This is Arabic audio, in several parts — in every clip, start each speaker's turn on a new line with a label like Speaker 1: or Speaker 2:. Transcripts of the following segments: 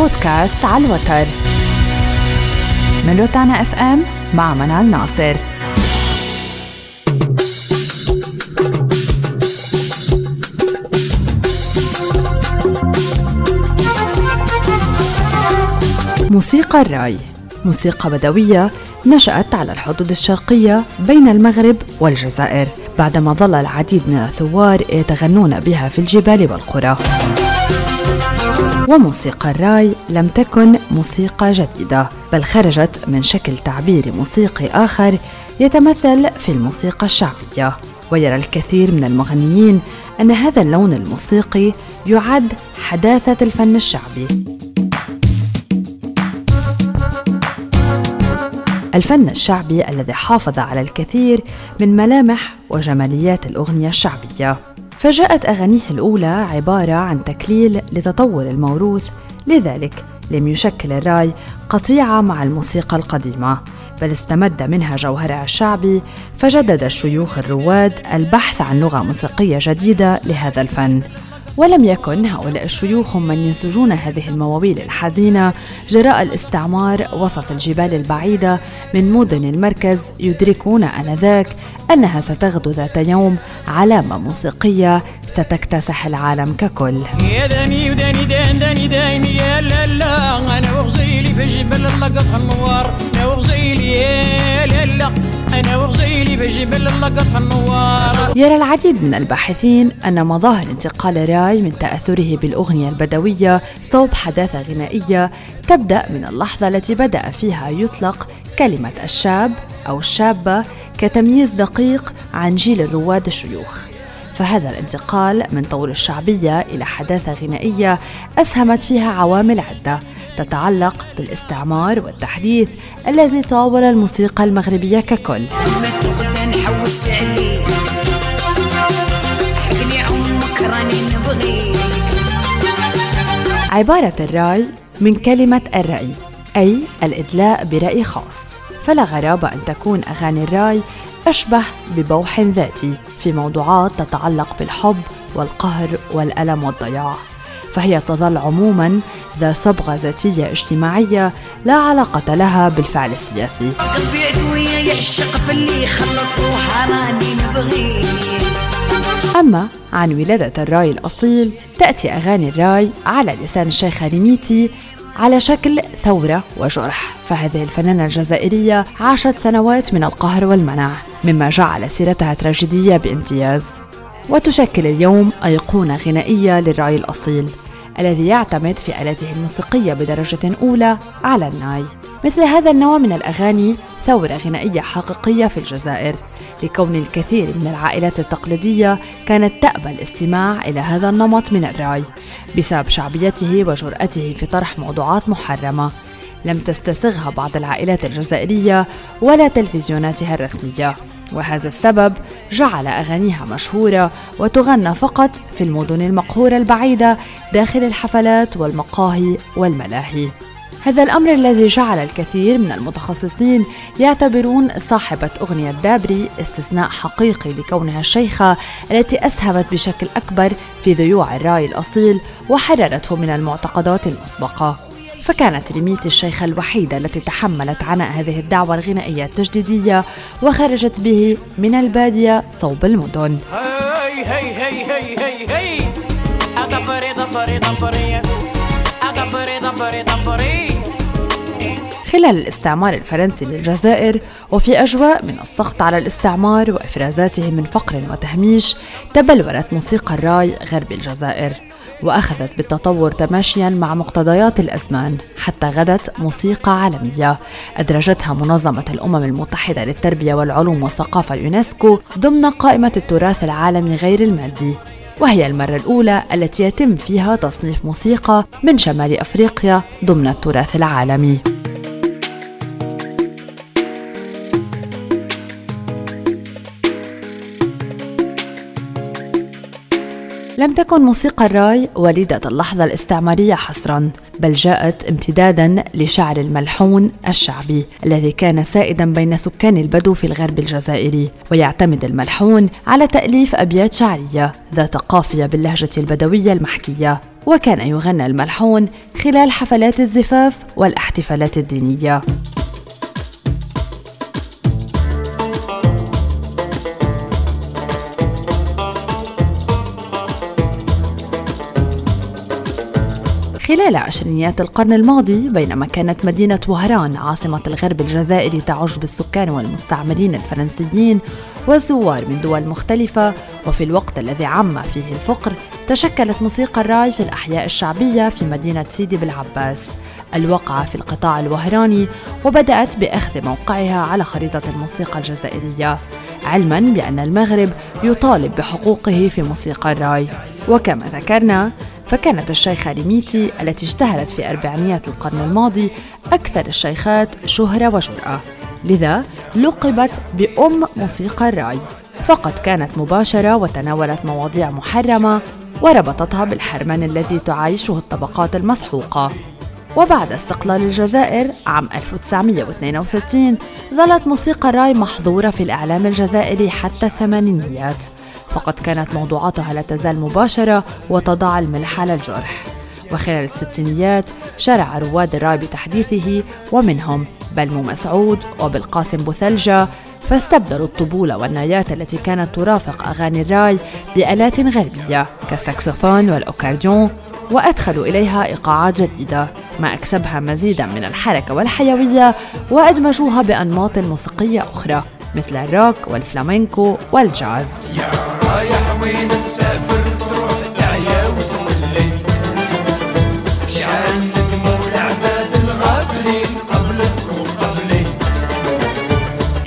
Speaker 1: بودكاست على الوتر. من روتانا إف إم مع منال ناصر. موسيقى الرأي. موسيقى بدوية نشأت على الحدود الشرقية بين المغرب والجزائر بعدما ظل العديد من الثوار يتغنون بها في الجبال والقرى. وموسيقى الراي لم تكن موسيقى جديدة بل خرجت من شكل تعبيري موسيقي آخر يتمثل في الموسيقى الشعبية. ويرى الكثير من المغنيين أن هذا اللون الموسيقي يعد حداثة الفن الشعبي. الفن الشعبي الذي حافظ على الكثير من ملامح وجماليات الأغنية الشعبية. فجاءت أغانيه الأولى عبارة عن تكليل لتطور الموروث لذلك لم يشكل الرأي قطيعة مع الموسيقى القديمة بل استمد منها جوهرها الشعبي فجدد الشيوخ الرواد البحث عن لغة موسيقية جديدة لهذا الفن. ولم يكن هؤلاء الشيوخ هم من ينسجون هذه المواويل الحزينة جراء الاستعمار وسط الجبال البعيدة من مدن المركز يدركون آنذاك أنها ستغدو ذات يوم علامة موسيقية ستكتسح العالم ككل.
Speaker 2: يا داني وداني دان داني يا لا لا أنا وغزيلي في جبل النوار أنا وغزيلي يا لا. أنا وغزيلي في جبل لقط النوار.
Speaker 1: يرى العديد من الباحثين أن مظاهر انتقال الراي من تأثره بالأغنية البدوية صوب حداثة غنائية تبدأ من اللحظة التي بدأ فيها يطلق كلمة الشاب أو الشابة كتمييز دقيق عن جيل الرواد الشيوخ. فهذا الانتقال من طور الشعبية إلى حداثة غنائية أسهمت فيها عوامل عدة تتعلق بالاستعمار والتحديث الذي طاول الموسيقى المغربية ككل. عبارة الرأي من كلمة الرأي أي الإدلاء برأي خاص. فلا غرابة أن تكون أغاني الرأي أشبه ببوح ذاتي في موضوعات تتعلق بالحب والقهر والألم والضياع. فهي تظل عموما ذا صبغة ذاتية اجتماعية لا علاقة لها بالفعل السياسي.
Speaker 3: قلبي عدوية يعشق في اللي خلطوها راني نبغيك
Speaker 1: أما عن ولادة الرأي الأصيل تأتي أغاني الرأي على لسان الشيخ ريميتي على شكل ثورة وجرح. فهذه الفنانة الجزائرية عاشت سنوات من القهر والمنع مما جعل سيرتها تراجيدية بامتياز. وتشكل اليوم أيقونة غنائية للراي الأصيل الذي يعتمد في آلاته الموسيقية بدرجة أولى على الناي. مثل هذا النوع من الأغاني ثورة غنائية حقيقية في الجزائر. لكون الكثير من العائلات التقليدية كانت تأبى الاستماع إلى هذا النمط من الراي بسبب شعبيته وجرأته في طرح موضوعات محرمة. لم تستسغها بعض العائلات الجزائرية ولا تلفزيوناتها الرسمية. وهذا السبب جعل أغانيها مشهورة وتغنى فقط في المدن المقهورة البعيدة داخل الحفلات والمقاهي والملاهي. هذا الأمر الذي جعل الكثير من المتخصصين يعتبرون صاحبة أغنية دابري استثناء حقيقي لكونها الشيخة التي أسهمت بشكل أكبر في ذيوع الرأي الأصيل وحررته من المعتقدات المسبقة. فكانت ريميت الشيخة الوحيدة التي تحملت عناء هذه الدعوة الغنائية التجديدية وخرجت به من البادية صوب المدن.
Speaker 2: هاي هاي هاي هاي هاي هاي. أدبري دبري دبري أدبري دبري دبري
Speaker 1: خلال الاستعمار الفرنسي للجزائر وفي أجواء من السخط على الاستعمار وإفرازاته من فقر وتهميش تبلورت موسيقى الراي غرب الجزائر. وأخذت بالتطور تماشيا مع مقتضيات الأزمان حتى غدت موسيقى عالمية. أدرجتها منظمة الأمم المتحدة للتربية والعلوم والثقافة اليونسكو ضمن قائمة التراث العالمي غير المادي وهي المرة الأولى التي يتم فيها تصنيف موسيقى من شمال أفريقيا ضمن التراث العالمي. لم تكن موسيقى الراي وليدة اللحظة الاستعمارية حصرا بل جاءت امتدادا لشعر الملحون الشعبي الذي كان سائدا بين سكان البدو في الغرب الجزائري ويعتمد الملحون على تأليف أبيات شعرية ذات قافية باللهجة البدوية المحكية وكان يغنى الملحون خلال حفلات الزفاف والاحتفالات الدينية. خلال عشرينيات القرن الماضي بينما كانت مدينة وهران عاصمة الغرب الجزائري تعج بالسكان والمستعمرين الفرنسيين والزوار من دول مختلفة. وفي الوقت الذي عم فيه الفقر تشكلت موسيقى الراي في الأحياء الشعبية في مدينة سيدي بالعباس. الواقعة في القطاع الوهراني وبدأت بأخذ موقعها على خريطة الموسيقى الجزائرية. علما بأن المغرب يطالب بحقوقه في موسيقى الراي. وكما ذكرنا فكانت الشيخة ريميتي التي اشتهرت في أربعينيات القرن الماضي أكثر الشيخات شهرة وجرأة لذا لقبت بأم موسيقى الراي. فقد كانت مباشرة وتناولت مواضيع محرمة وربطتها بالحرمان الذي تعايشه الطبقات المسحوقة. وبعد استقلال الجزائر عام 1962 ظلت موسيقى الراي محظورة في الإعلام الجزائري حتى الثمانينيات. فقد كانت موضوعاتها لا تزال مباشرة وتضع الملح على الجرح. وخلال الستينيات شرع رواد الراي بتحديثه ومنهم بلمو مسعود وبالقاسم بوثلجة فاستبدلوا الطبول والنايات التي كانت ترافق أغاني الراي بآلات غربية كالساكسوفون والأكورديون وأدخلوا إليها إيقاعات جديدة ما أكسبها مزيدا من الحركة والحيوية وأدمجوها بأنماط موسيقية أخرى. مثل الروك والفلامينكو والجاز. يا رايح وين تسافر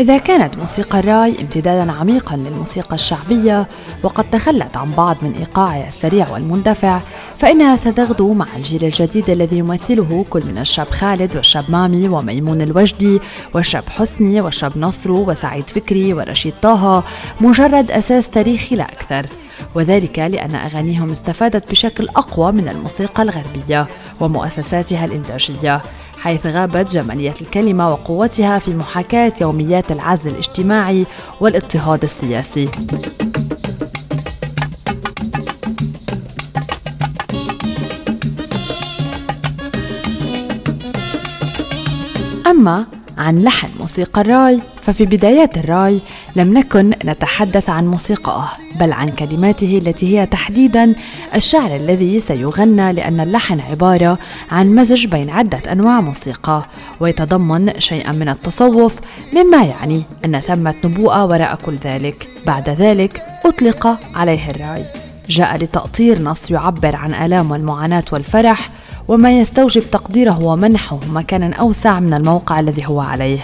Speaker 1: إذا كانت موسيقى الراي امتدادا عميقا للموسيقى الشعبية وقد تخلت عن بعض من إيقاعها السريع والمندفع فإنها ستغدو مع الجيل الجديد الذي يمثله كل من الشاب خالد والشاب مامي وميمون الوجدي والشاب حسني والشاب نصرو وسعيد فكري ورشيد طه مجرد أساس تاريخي لا أكثر. وذلك لأن أغانيهم استفادت بشكل أقوى من الموسيقى الغربية ومؤسساتها الإنتاجية. حيث غابت جمالية الكلمة وقوتها في محاكاة يوميات العزل الاجتماعي والاضطهاد السياسي. أما عن لحن موسيقى الراي ففي بدايات الراي لم نكن نتحدث عن موسيقاه بل عن كلماته التي هي تحديدا الشعر الذي سيغنى لأن اللحن عبارة عن مزج بين عدة أنواع موسيقى ويتضمن شيئا من التصوف مما يعني أن ثمة نبوءة وراء كل ذلك. بعد ذلك أطلق عليه الرأي. جاء لتأطير نص يعبر عن آلام والمعاناة والفرح وما يستوجب تقديره ومنحه مكانا أوسع من الموقع الذي هو عليه.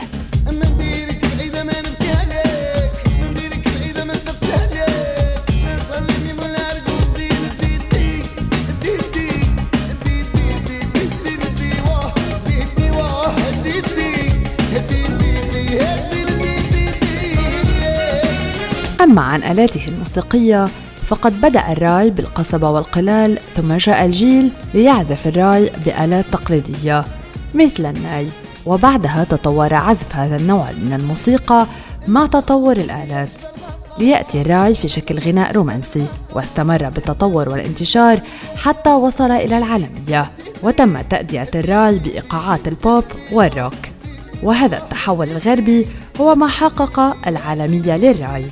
Speaker 1: عن آلاته الموسيقية فقد بدأ الراي بالقصبة والقلال ثم جاء الجيل ليعزف الراي بآلات تقليدية مثل الناي وبعدها تطور عزف هذا النوع من الموسيقى مع تطور الآلات. ليأتي الراي في شكل غناء رومانسي واستمر بالتطور والانتشار حتى وصل إلى العالمية وتم تأدية الراي بإيقاعات البوب والروك. وهذا التحول الغربي هو ما حقق العالمية للراي.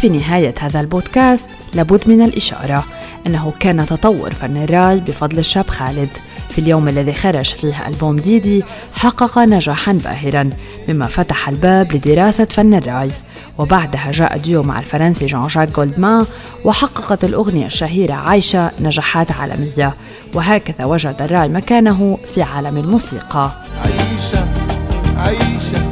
Speaker 1: وفي نهاية هذا البودكاست لابد من الإشارة أنه كان تطور فن الراي بفضل الشاب خالد. في اليوم الذي خرج فيه ألبوم ديدي حقق نجاحا باهرا مما فتح الباب لدراسة فن الراي وبعدها جاء ديو مع الفرنسي جان جاك جولدمان وحققت الأغنية الشهيرة عايشة نجاحات عالمية. وهكذا وجد الراي مكانه في عالم الموسيقى. عايشة عايشة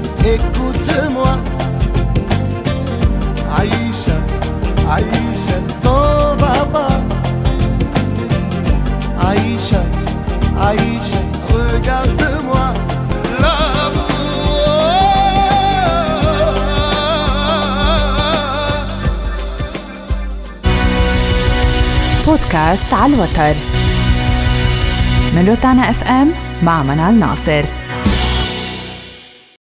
Speaker 1: بابا. بودكاست على الوتر. من روتانا إف إم مع منال ناصر.